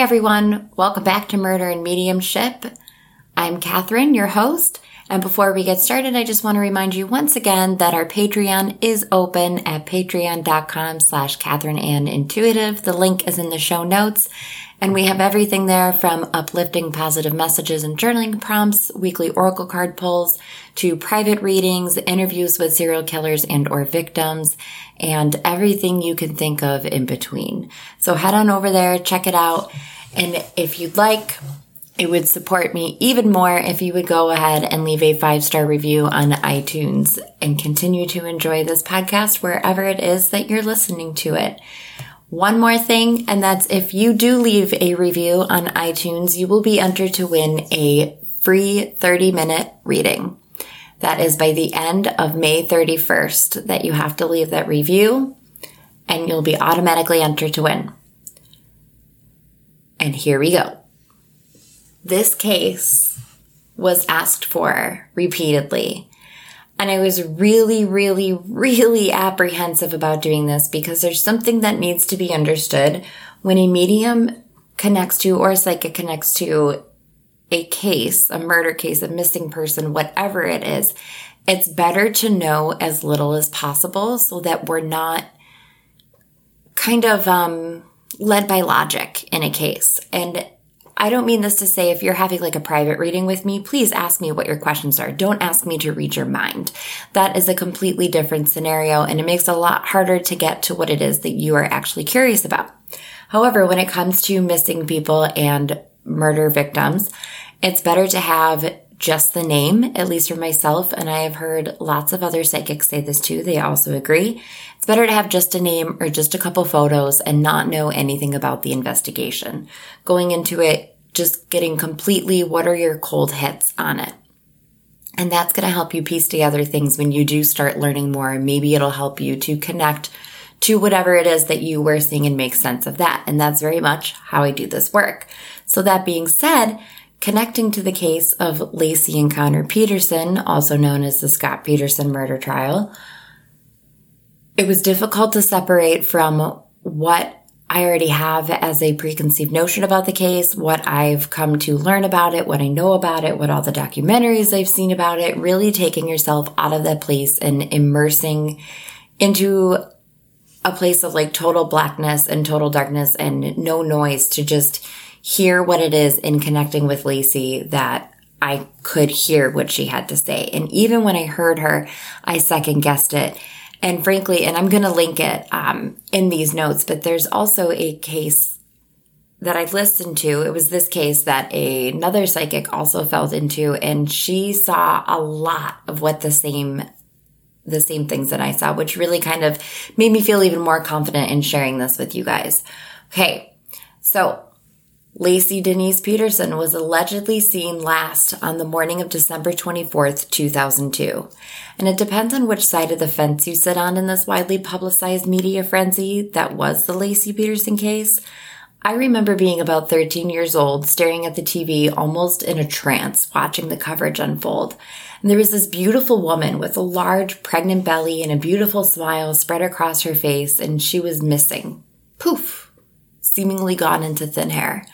everyone. Welcome back to Murder and Mediumship. I'm Catherine, your host. And before we get started, I just want to remind you once again that our Patreon is open at patreon.com slash Catherine and Intuitive. The link is in the show notes. And we have everything there from uplifting positive messages and journaling prompts, weekly oracle card pulls, to private readings, interviews with serial killers and or victims, and everything you can think of in between. So head on over there, check it out. And if you'd like, it would support me even more if you would go ahead and leave a five star review on iTunes and continue to enjoy this podcast wherever it is that you're listening to it. One more thing, and that's if you do leave a review on iTunes, you will be entered to win a free 30 minute reading. That is by the end of May 31st that you have to leave that review and you'll be automatically entered to win. And here we go. This case was asked for repeatedly and I was really, really, really apprehensive about doing this because there's something that needs to be understood when a medium connects to or a psychic connects to a case, a murder case, a missing person, whatever it is. It's better to know as little as possible so that we're not kind of um, led by logic in a case. And I don't mean this to say if you're having like a private reading with me, please ask me what your questions are. Don't ask me to read your mind. That is a completely different scenario and it makes it a lot harder to get to what it is that you are actually curious about. However, when it comes to missing people and murder victims, it's better to have just the name, at least for myself, and I have heard lots of other psychics say this too. They also agree. It's better to have just a name or just a couple photos and not know anything about the investigation. Going into it, just getting completely what are your cold hits on it. And that's going to help you piece together things when you do start learning more. Maybe it'll help you to connect to whatever it is that you were seeing and make sense of that. And that's very much how I do this work. So that being said, connecting to the case of Laci and Conner Peterson, also known as the Scott Peterson murder trial, it was difficult to separate from what I already have as a preconceived notion about the case, what I've come to learn about it, what I know about it, what all the documentaries I've seen about it, really taking yourself out of that place and immersing into a place of like total blackness and total darkness and no noise to just hear what it is in connecting with Laci that I could hear what she had to say. And even when I heard her, I second guessed it. And frankly, and I'm going to link it um, in these notes, but there's also a case that I listened to. It was this case that a, another psychic also fell into, and she saw a lot of what the same the same things that I saw, which really kind of made me feel even more confident in sharing this with you guys. Okay. So Laci Denise Peterson was allegedly seen last on the morning of December 24th, 2002. And it depends on which side of the fence you sit on in this widely publicized media frenzy that was the Laci Peterson case. I remember being about 13 years old, staring at the TV almost in a trance, watching the coverage unfold. And there was this beautiful woman with a large pregnant belly and a beautiful smile spread across her face, and she was missing. Poof! Seemingly gone into thin air.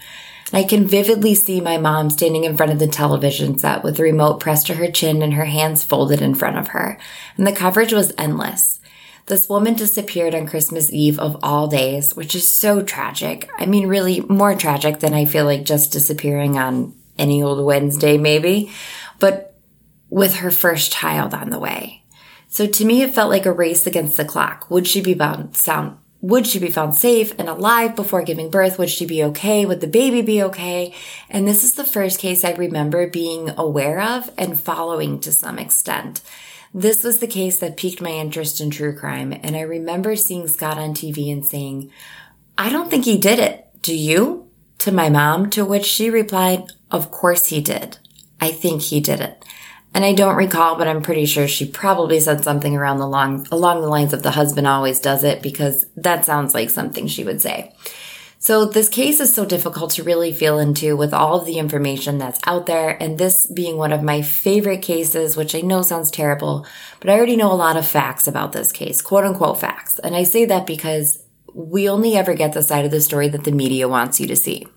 I can vividly see my mom standing in front of the television set with the remote pressed to her chin and her hands folded in front of her. And the coverage was endless. This woman disappeared on Christmas Eve of all days, which is so tragic. I mean, really more tragic than I feel like just disappearing on any old Wednesday, maybe, but with her first child on the way. So to me, it felt like a race against the clock. Would she be bound, sound, would she be found safe and alive before giving birth? Would she be okay? Would the baby be okay? And this is the first case I remember being aware of and following to some extent. This was the case that piqued my interest in true crime. And I remember seeing Scott on TV and saying, I don't think he did it. Do you? To my mom, to which she replied, Of course he did. I think he did it. And I don't recall, but I'm pretty sure she probably said something around the long, along the lines of the husband always does it because that sounds like something she would say. So this case is so difficult to really feel into with all of the information that's out there. And this being one of my favorite cases, which I know sounds terrible, but I already know a lot of facts about this case, quote unquote facts. And I say that because we only ever get the side of the story that the media wants you to see.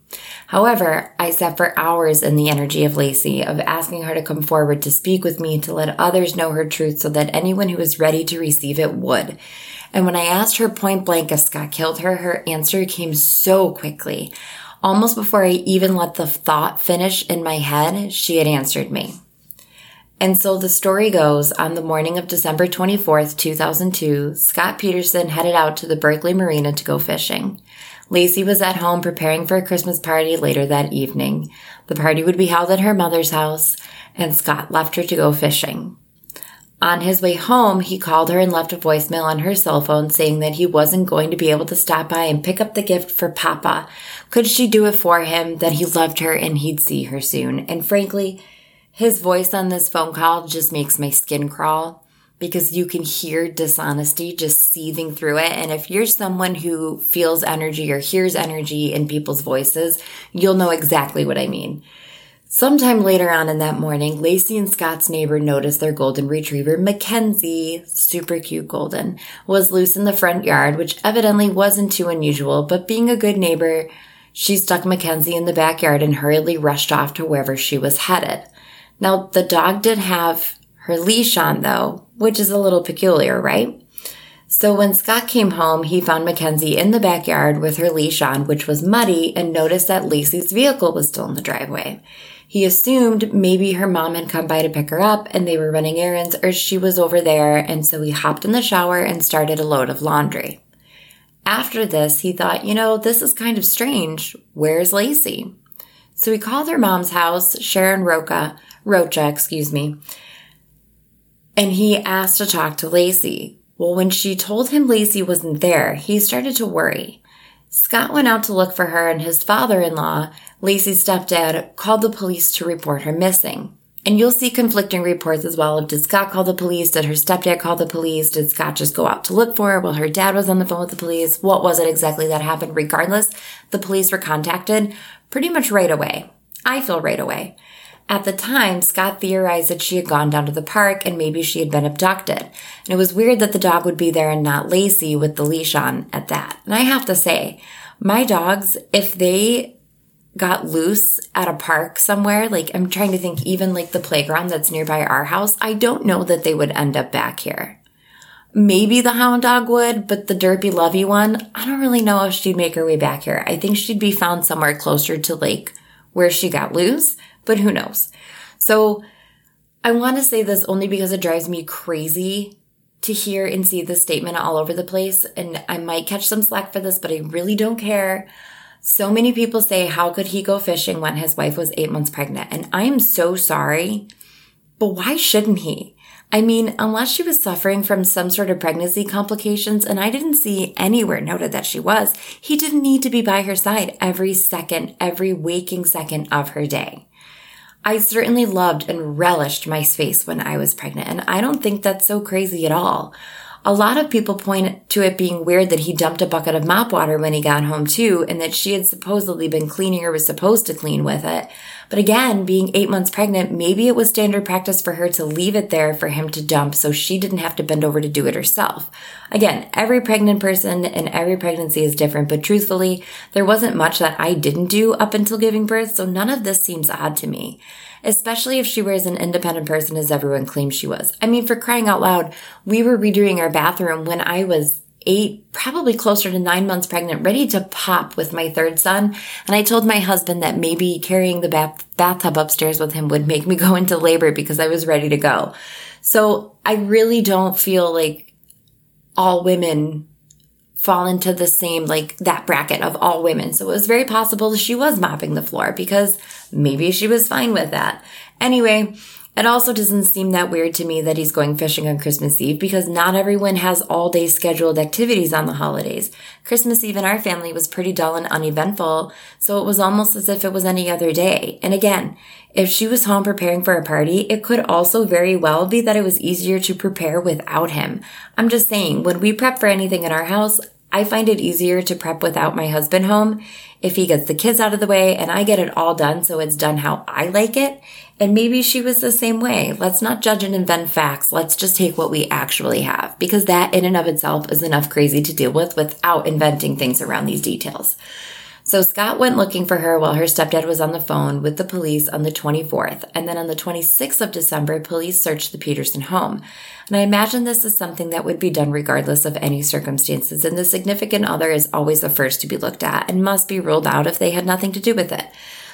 However, I sat for hours in the energy of Laci, of asking her to come forward to speak with me, to let others know her truth so that anyone who was ready to receive it would. And when I asked her point blank if Scott killed her, her answer came so quickly. Almost before I even let the thought finish in my head, she had answered me. And so the story goes on the morning of December 24th, 2002, Scott Peterson headed out to the Berkeley Marina to go fishing. Laci was at home preparing for a Christmas party later that evening. The party would be held at her mother's house, and Scott left her to go fishing. On his way home, he called her and left a voicemail on her cell phone saying that he wasn't going to be able to stop by and pick up the gift for Papa. Could she do it for him? That he loved her and he'd see her soon. And frankly, his voice on this phone call just makes my skin crawl because you can hear dishonesty just seething through it. And if you're someone who feels energy or hears energy in people's voices, you'll know exactly what I mean. Sometime later on in that morning, Laci and Scott's neighbor noticed their golden retriever, Mackenzie, super cute golden, was loose in the front yard, which evidently wasn't too unusual, but being a good neighbor, she stuck Mackenzie in the backyard and hurriedly rushed off to wherever she was headed. Now, the dog did have her leash on though, which is a little peculiar, right? So when Scott came home, he found Mackenzie in the backyard with her leash on, which was muddy, and noticed that Laci's vehicle was still in the driveway. He assumed maybe her mom had come by to pick her up and they were running errands or she was over there, and so he hopped in the shower and started a load of laundry. After this, he thought, you know, this is kind of strange. Where's Laci? So he called her mom's house, Sharon Roca, Rocha, excuse me, and he asked to talk to Laci. Well, when she told him Laci wasn't there, he started to worry. Scott went out to look for her, and his father in law, Laci's stepdad, called the police to report her missing. And you'll see conflicting reports as well. Did Scott call the police? Did her stepdad call the police? Did Scott just go out to look for her while her dad was on the phone with the police? What was it exactly that happened? Regardless, the police were contacted pretty much right away. I feel right away. At the time, Scott theorized that she had gone down to the park and maybe she had been abducted. And it was weird that the dog would be there and not Laci with the leash on at that. And I have to say, my dogs, if they got loose at a park somewhere, like I'm trying to think even like the playground that's nearby our house, I don't know that they would end up back here. Maybe the hound dog would, but the derpy lovey one, I don't really know if she'd make her way back here. I think she'd be found somewhere closer to like where she got loose, but who knows? So I want to say this only because it drives me crazy to hear and see this statement all over the place. And I might catch some slack for this, but I really don't care. So many people say, how could he go fishing when his wife was eight months pregnant? And I am so sorry, but why shouldn't he? I mean, unless she was suffering from some sort of pregnancy complications, and I didn't see anywhere noted that she was, he didn't need to be by her side every second, every waking second of her day. I certainly loved and relished my space when I was pregnant, and I don't think that's so crazy at all. A lot of people point to it being weird that he dumped a bucket of mop water when he got home too, and that she had supposedly been cleaning or was supposed to clean with it. But again, being eight months pregnant, maybe it was standard practice for her to leave it there for him to dump so she didn't have to bend over to do it herself. Again, every pregnant person and every pregnancy is different, but truthfully, there wasn't much that I didn't do up until giving birth, so none of this seems odd to me especially if she was an independent person as everyone claims she was. I mean, for crying out loud, we were redoing our bathroom when I was eight, probably closer to nine months pregnant, ready to pop with my third son. And I told my husband that maybe carrying the bath- bathtub upstairs with him would make me go into labor because I was ready to go. So I really don't feel like all women fall into the same, like that bracket of all women. So it was very possible she was mopping the floor because maybe she was fine with that. Anyway, it also doesn't seem that weird to me that he's going fishing on Christmas Eve because not everyone has all day scheduled activities on the holidays. Christmas Eve in our family was pretty dull and uneventful, so it was almost as if it was any other day. And again, if she was home preparing for a party, it could also very well be that it was easier to prepare without him. I'm just saying, when we prep for anything in our house, I find it easier to prep without my husband home if he gets the kids out of the way and I get it all done so it's done how I like it. And maybe she was the same way. Let's not judge and invent facts. Let's just take what we actually have because that in and of itself is enough crazy to deal with without inventing things around these details. So Scott went looking for her while her stepdad was on the phone with the police on the 24th. And then on the 26th of December, police searched the Peterson home. And I imagine this is something that would be done regardless of any circumstances. And the significant other is always the first to be looked at and must be ruled out if they had nothing to do with it.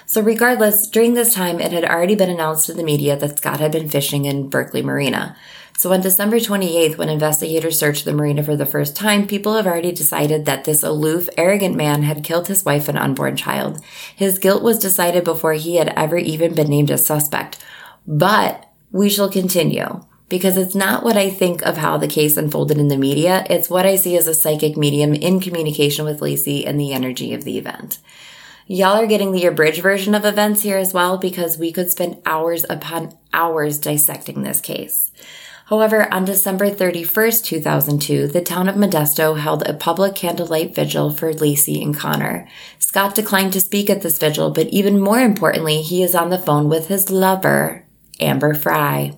So regardless, during this time, it had already been announced to the media that Scott had been fishing in Berkeley Marina. So on December 28th, when investigators searched the marina for the first time, people have already decided that this aloof, arrogant man had killed his wife and unborn child. His guilt was decided before he had ever even been named a suspect. But we shall continue because it's not what I think of how the case unfolded in the media. It's what I see as a psychic medium in communication with Laci and the energy of the event. Y'all are getting the abridged version of events here as well because we could spend hours upon hours dissecting this case. However, on December 31st, 2002, the town of Modesto held a public candlelight vigil for Laci and Conner. Scott declined to speak at this vigil, but even more importantly, he is on the phone with his lover, Amber Frey.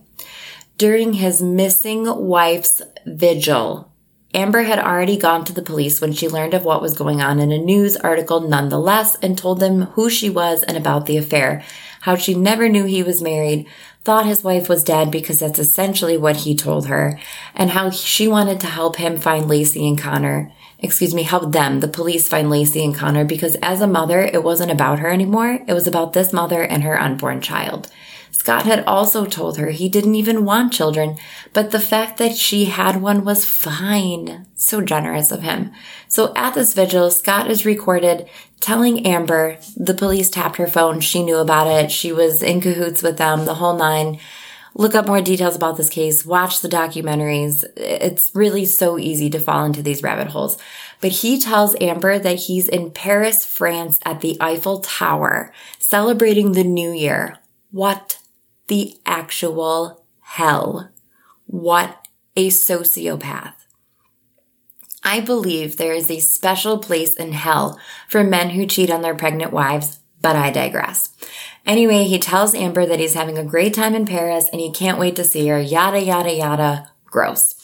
During his missing wife's vigil, Amber had already gone to the police when she learned of what was going on in a news article nonetheless and told them who she was and about the affair, how she never knew he was married, thought his wife was dead because that's essentially what he told her, and how she wanted to help him find Laci and Conner. Excuse me, help them, the police find Laci and Conner because as a mother, it wasn't about her anymore. It was about this mother and her unborn child. Scott had also told her he didn't even want children, but the fact that she had one was fine. So generous of him. So at this vigil, Scott is recorded telling Amber the police tapped her phone. She knew about it. She was in cahoots with them, the whole nine. Look up more details about this case. Watch the documentaries. It's really so easy to fall into these rabbit holes. But he tells Amber that he's in Paris, France at the Eiffel Tower celebrating the new year. What the actual hell? What a sociopath. I believe there is a special place in hell for men who cheat on their pregnant wives, but I digress. Anyway, he tells Amber that he's having a great time in Paris and he can't wait to see her, yada, yada, yada. Gross.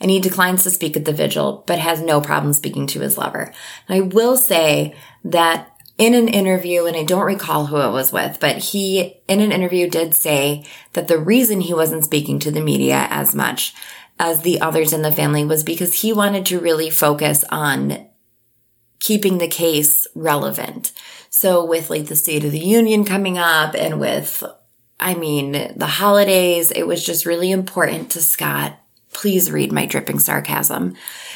And he declines to speak at the vigil, but has no problem speaking to his lover. And I will say that in an interview, and I don't recall who it was with, but he, in an interview, did say that the reason he wasn't speaking to the media as much as the others in the family was because he wanted to really focus on keeping the case relevant. So with like the State of the Union coming up and with, I mean, the holidays, it was just really important to Scott. Please read my dripping sarcasm.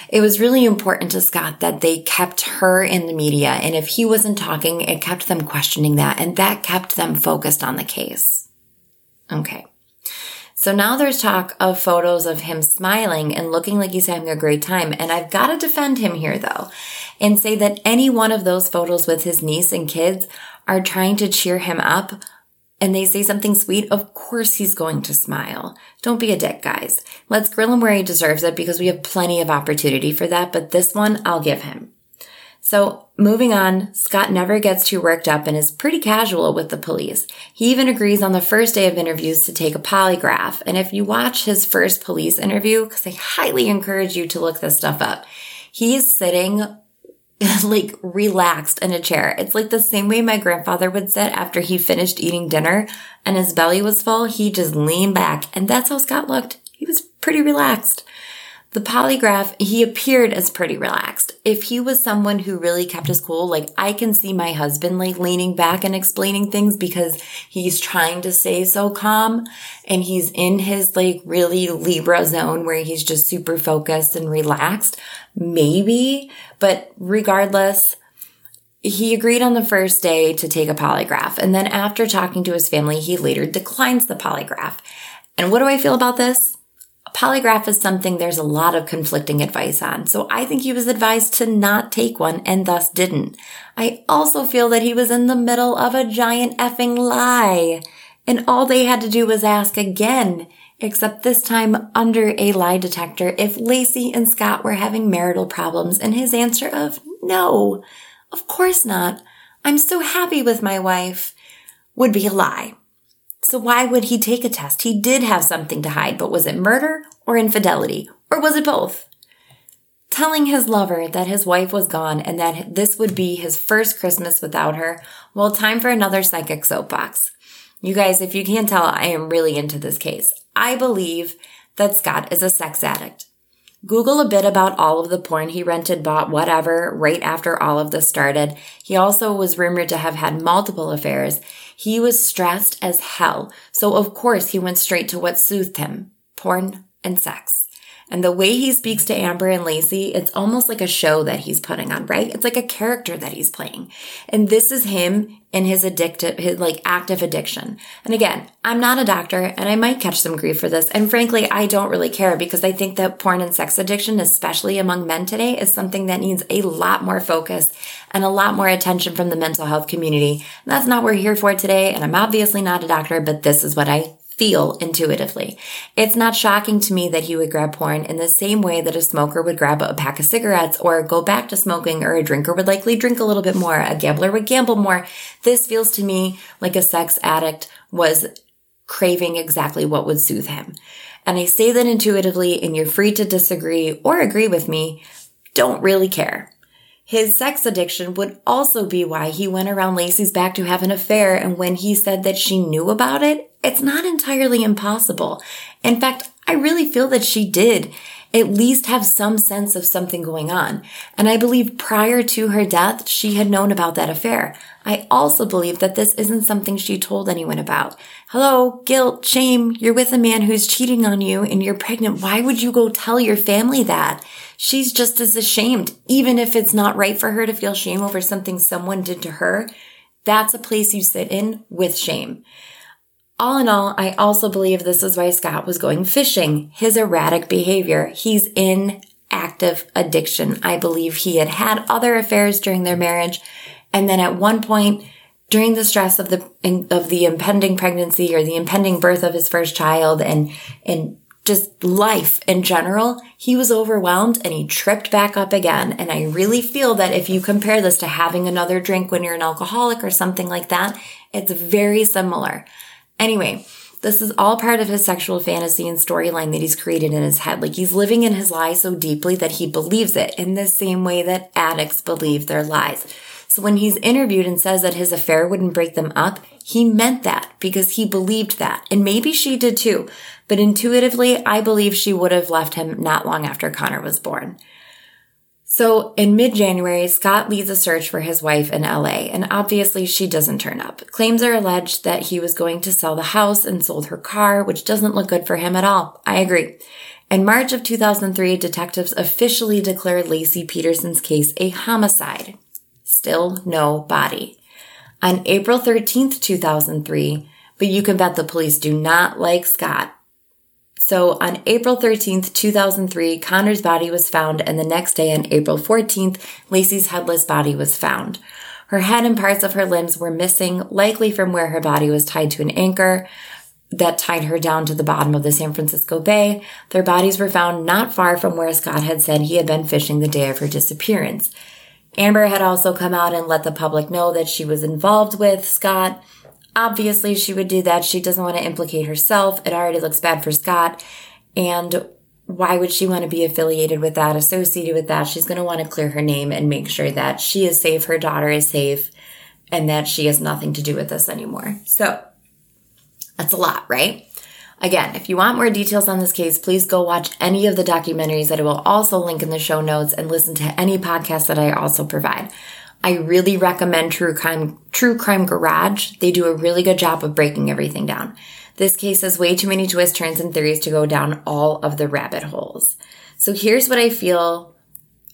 It was really important to Scott that they kept her in the media. And if he wasn't talking, it kept them questioning that. And that kept them focused on the case. Okay. So now there's talk of photos of him smiling and looking like he's having a great time. And I've got to defend him here though and say that any one of those photos with his niece and kids are trying to cheer him up and they say something sweet, of course he's going to smile. Don't be a dick, guys. Let's grill him where he deserves it because we have plenty of opportunity for that, but this one I'll give him. So moving on, Scott never gets too worked up and is pretty casual with the police. He even agrees on the first day of interviews to take a polygraph. And if you watch his first police interview, because I highly encourage you to look this stuff up, he is sitting like relaxed in a chair. It's like the same way my grandfather would sit after he finished eating dinner and his belly was full. He just leaned back and that's how Scott looked. He was pretty relaxed. The polygraph, he appeared as pretty relaxed. If he was someone who really kept his cool, like I can see my husband like leaning back and explaining things because he's trying to stay so calm and he's in his like really Libra zone where he's just super focused and relaxed. Maybe, but regardless, he agreed on the first day to take a polygraph. And then after talking to his family, he later declines the polygraph. And what do I feel about this? Polygraph is something there's a lot of conflicting advice on. So I think he was advised to not take one and thus didn't. I also feel that he was in the middle of a giant effing lie. And all they had to do was ask again, except this time under a lie detector, if Laci and Scott were having marital problems. And his answer of no, of course not. I'm so happy with my wife would be a lie. So why would he take a test? He did have something to hide, but was it murder or infidelity? Or was it both? telling his lover that his wife was gone and that this would be his first Christmas without her. Well, time for another psychic soapbox. You guys, if you can't tell, I am really into this case. I believe that Scott is a sex addict. Google a bit about all of the porn he rented, bought, whatever, right after all of this started. He also was rumored to have had multiple affairs. He was stressed as hell. So of course he went straight to what soothed him. Porn and sex. And the way he speaks to Amber and Laci, it's almost like a show that he's putting on, right? It's like a character that he's playing. And this is him in his addictive, his like active addiction. And again, I'm not a doctor and I might catch some grief for this. And frankly, I don't really care because I think that porn and sex addiction, especially among men today, is something that needs a lot more focus and a lot more attention from the mental health community. And that's not what we're here for today. And I'm obviously not a doctor, but this is what I feel intuitively. It's not shocking to me that he would grab porn in the same way that a smoker would grab a pack of cigarettes or go back to smoking or a drinker would likely drink a little bit more. A gambler would gamble more. This feels to me like a sex addict was craving exactly what would soothe him. And I say that intuitively and you're free to disagree or agree with me. Don't really care. His sex addiction would also be why he went around Laci's back to have an affair. And when he said that she knew about it, it's not entirely impossible. In fact, I really feel that she did at least have some sense of something going on. And I believe prior to her death, she had known about that affair. I also believe that this isn't something she told anyone about. Hello, guilt, shame, you're with a man who's cheating on you and you're pregnant. Why would you go tell your family that? she's just as ashamed, even if it's not right for her to feel shame over something someone did to her. That's a place you sit in with shame. All in all, I also believe this is why Scott was going fishing. His erratic behavior. He's in active addiction. I believe he had had other affairs during their marriage. And then at one point, during the stress of the, of the impending pregnancy or the impending birth of his first child and, and just life in general, he was overwhelmed and he tripped back up again. And I really feel that if you compare this to having another drink when you're an alcoholic or something like that, it's very similar. Anyway, this is all part of his sexual fantasy and storyline that he's created in his head. Like he's living in his lie so deeply that he believes it in the same way that addicts believe their lies. So when he's interviewed and says that his affair wouldn't break them up, he meant that because he believed that. And maybe she did too. But intuitively, I believe she would have left him not long after Conner was born. So in mid-January, Scott leads a search for his wife in LA, and obviously she doesn't turn up. Claims are alleged that he was going to sell the house and sold her car, which doesn't look good for him at all. I agree. In March of 2003, detectives officially declared Laci Peterson's case a homicide. Still no body. On April 13th, 2003, but you can bet the police do not like Scott, so on April 13th, 2003, Conner's body was found, and the next day on April 14th, Laci's headless body was found. Her head and parts of her limbs were missing, likely from where her body was tied to an anchor that tied her down to the bottom of the San Francisco Bay. Their bodies were found not far from where Scott had said he had been fishing the day of her disappearance. Amber had also come out and let the public know that she was involved with Scott Obviously, she would do that. She doesn't want to implicate herself. It already looks bad for Scott. And why would she want to be affiliated with that, associated with that? She's going to want to clear her name and make sure that she is safe, her daughter is safe, and that she has nothing to do with this anymore. So that's a lot, right? Again, if you want more details on this case, please go watch any of the documentaries that I will also link in the show notes and listen to any podcast that I also provide. I really recommend True Crime, True Crime Garage. They do a really good job of breaking everything down. This case has way too many twists, turns, and theories to go down all of the rabbit holes. So here's what I feel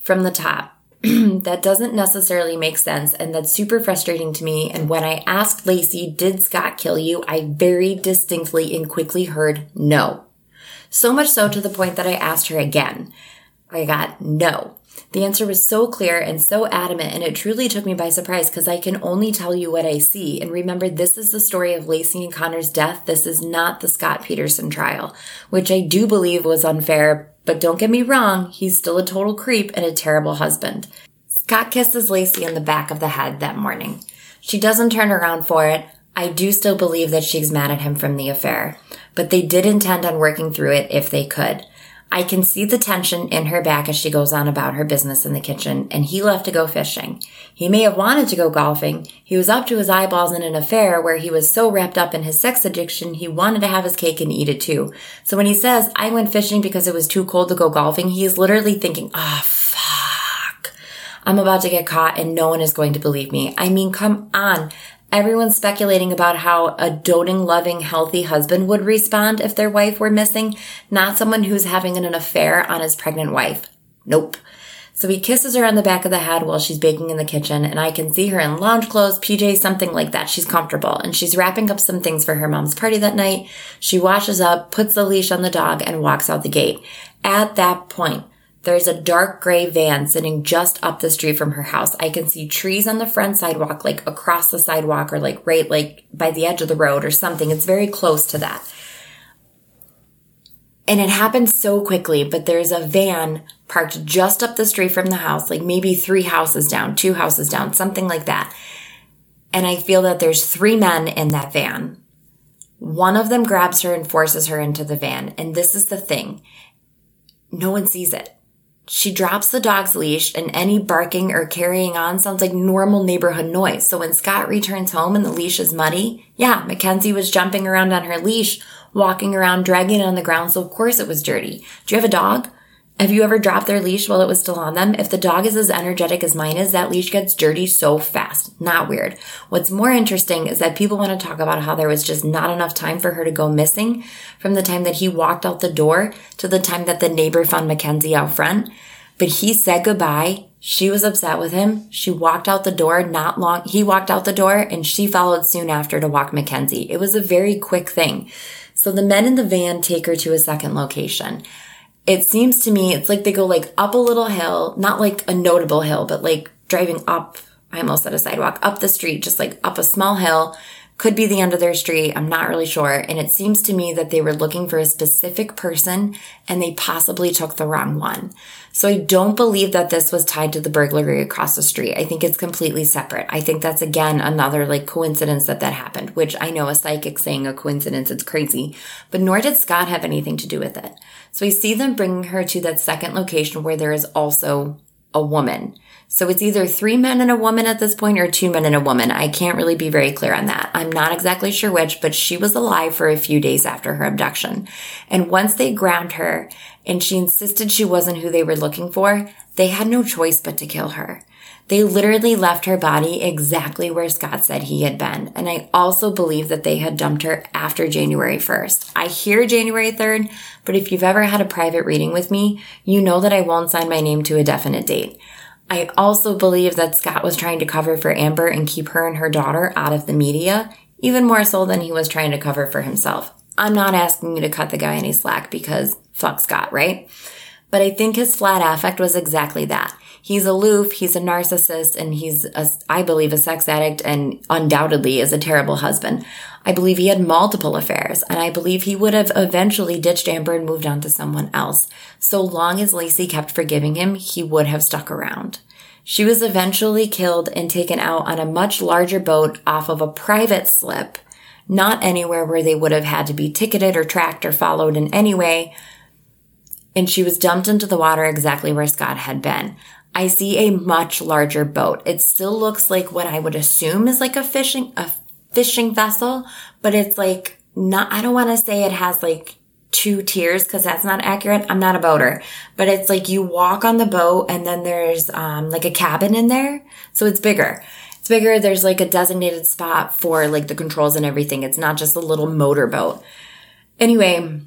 from the top that doesn't necessarily make sense and that's super frustrating to me. And when I asked Laci, did Scott kill you? I very distinctly and quickly heard no. So much so to the point that I asked her again. I got no. The answer was so clear and so adamant, and it truly took me by surprise because I can only tell you what I see. And remember, this is the story of Laci and Conner's death. This is not the Scott Peterson trial, which I do believe was unfair. But don't get me wrong, he's still a total creep and a terrible husband. Scott kisses Laci in the back of the head that morning. She doesn't turn around for it. I do still believe that she's mad at him from the affair, but they did intend on working through it if they could. I can see the tension in her back as she goes on about her business in the kitchen, and he left to go fishing. He may have wanted to go golfing. He was up to his eyeballs in an affair where he was so wrapped up in his sex addiction, he wanted to have his cake and eat it too. So when he says, I went fishing because it was too cold to go golfing, he is literally thinking, ah, oh, fuck. I'm about to get caught and no one is going to believe me. I mean, come on. Everyone's speculating about how a doting, loving, healthy husband would respond if their wife were missing, not someone who's having an affair on his pregnant wife. Nope. So he kisses her on the back of the head while she's baking in the kitchen, and I can see her in lounge clothes, PJ, something like that. She's comfortable, and she's wrapping up some things for her mom's party that night. She washes up, puts the leash on the dog, and walks out the gate. At that point, there's a dark gray van sitting just up the street from her house. I can see trees on the front sidewalk, like across the sidewalk or like right like by the edge of the road or something. It's very close to that. And it happens so quickly, but there's a van parked just up the street from the house, like maybe three houses down, two houses down, something like that. And I feel that there's three men in that van. One of them grabs her and forces her into the van. And this is the thing. No one sees it. She drops the dog's leash and any barking or carrying on sounds like normal neighborhood noise. So when Scott returns home and the leash is muddy, yeah, Mackenzie was jumping around on her leash, walking around, dragging it on the ground. So of course it was dirty. Do you have a dog? Have you ever dropped their leash while it was still on them? If the dog is as energetic as mine is, that leash gets dirty so fast. Not weird. What's more interesting is that people want to talk about how there was just not enough time for her to go missing from the time that he walked out the door to the time that the neighbor found Mackenzie out front. But he said goodbye. She was upset with him. She walked out the door not long. He walked out the door and she followed soon after to walk Mackenzie. It was a very quick thing. So the men in the van take her to a second location it seems to me it's like they go like up a little hill, not like a notable hill, but like driving up, I almost said a sidewalk, up the street, just like up a small hill. Could be the end of their street. I'm not really sure. And it seems to me that they were looking for a specific person and they possibly took the wrong one. So I don't believe that this was tied to the burglary across the street. I think it's completely separate. I think that's again another like coincidence that that happened, which I know a psychic saying a coincidence. It's crazy, but nor did Scott have anything to do with it. So we see them bringing her to that second location where there is also a woman. So it's either three men and a woman at this point or two men and a woman. I can't really be very clear on that. I'm not exactly sure which, but she was alive for a few days after her abduction. And once they ground her and she insisted she wasn't who they were looking for, they had no choice but to kill her. They literally left her body exactly where Scott said he had been. And I also believe that they had dumped her after January 1st. I hear January 3rd, but if you've ever had a private reading with me, you know that I won't sign my name to a definite date. I also believe that Scott was trying to cover for Amber and keep her and her daughter out of the media, even more so than he was trying to cover for himself. I'm not asking you to cut the guy any slack because fuck Scott, right? But I think his flat affect was exactly that. He's aloof, he's a narcissist, and he's, a, I believe, a sex addict and undoubtedly is a terrible husband. I believe he had multiple affairs, and I believe he would have eventually ditched Amber and moved on to someone else. So long as Laci kept forgiving him, he would have stuck around. She was eventually killed and taken out on a much larger boat off of a private slip, not anywhere where they would have had to be ticketed or tracked or followed in any way. And she was dumped into the water exactly where Scott had been. I see a much larger boat. It still looks like what I would assume is like a fishing, a fishing vessel, but it's like not, I don't want to say it has like two tiers because that's not accurate. I'm not a boater, but it's like you walk on the boat and then there's, um, like a cabin in there. So it's bigger. It's bigger. There's like a designated spot for like the controls and everything. It's not just a little motor boat. Anyway,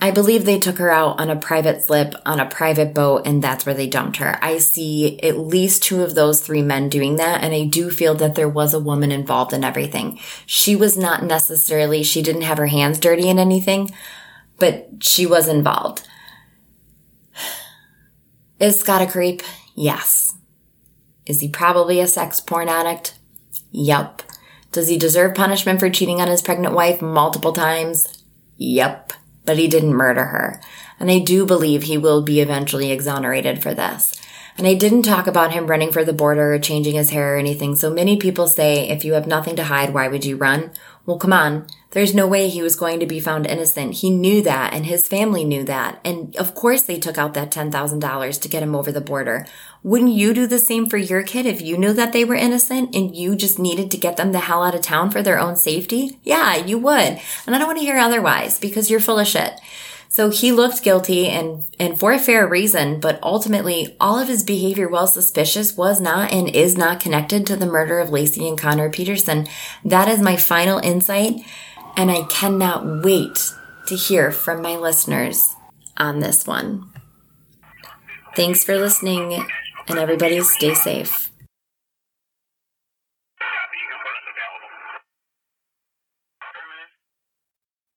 I believe they took her out on a private slip on a private boat and that's where they dumped her. I see at least two of those three men doing that and I do feel that there was a woman involved in everything. She was not necessarily, she didn't have her hands dirty in anything, but she was involved. Is Scott a creep? Yes. Is he probably a sex porn addict? Yup. Does he deserve punishment for cheating on his pregnant wife multiple times? Yup but he didn't murder her. And I do believe he will be eventually exonerated for this. And I didn't talk about him running for the border or changing his hair or anything. So many people say, if you have nothing to hide, why would you run? Well, come on. There's no way he was going to be found innocent. He knew that and his family knew that. And of course they took out that $10,000 to get him over the border. Wouldn't you do the same for your kid if you knew that they were innocent and you just needed to get them the hell out of town for their own safety? Yeah, you would. And I don't want to hear otherwise because you're full of shit. So he looked guilty and, and for a fair reason, but ultimately all of his behavior, while suspicious, was not and is not connected to the murder of Laci and Conner Peterson. That is my final insight and I cannot wait to hear from my listeners on this one. Thanks for listening, and everybody stay safe.